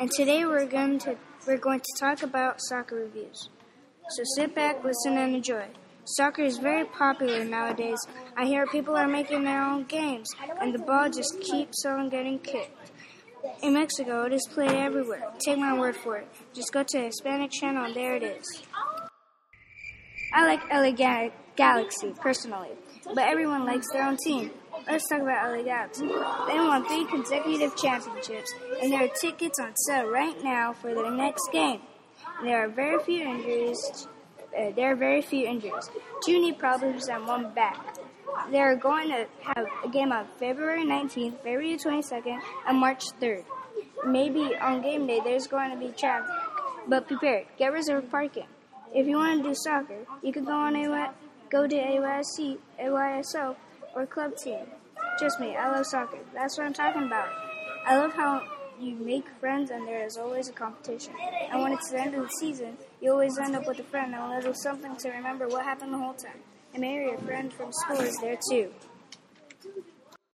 and today we're going to we're going to talk about soccer reviews. So sit back, listen, and enjoy. Soccer is very popular nowadays. I hear people are making their own games, and the ball just keeps on getting kicked. In Mexico, it is played everywhere. Take my word for it. Just go to the Hispanic channel, and there it is. I like LA Galaxy personally, but everyone likes their own team. Let's talk about LA Galaxy. They won three consecutive championships, and there are tickets on sale right now for their next game. There are very few injuries. Uh, there are very few injuries. Two knee problems and one back. They are going to have a game on February 19th, February 22nd, and March 3rd. Maybe on game day there's going to be traffic, but prepare. Get reserved parking. If you want to do soccer, you can go on a go to AYSC, AYSO, or club team. Just me, I love soccer. That's what I'm talking about. I love how you make friends and there is always a competition. And when it's the end of the season, you always end up with a friend and a little something to remember what happened the whole time. And maybe your friend from school is there too.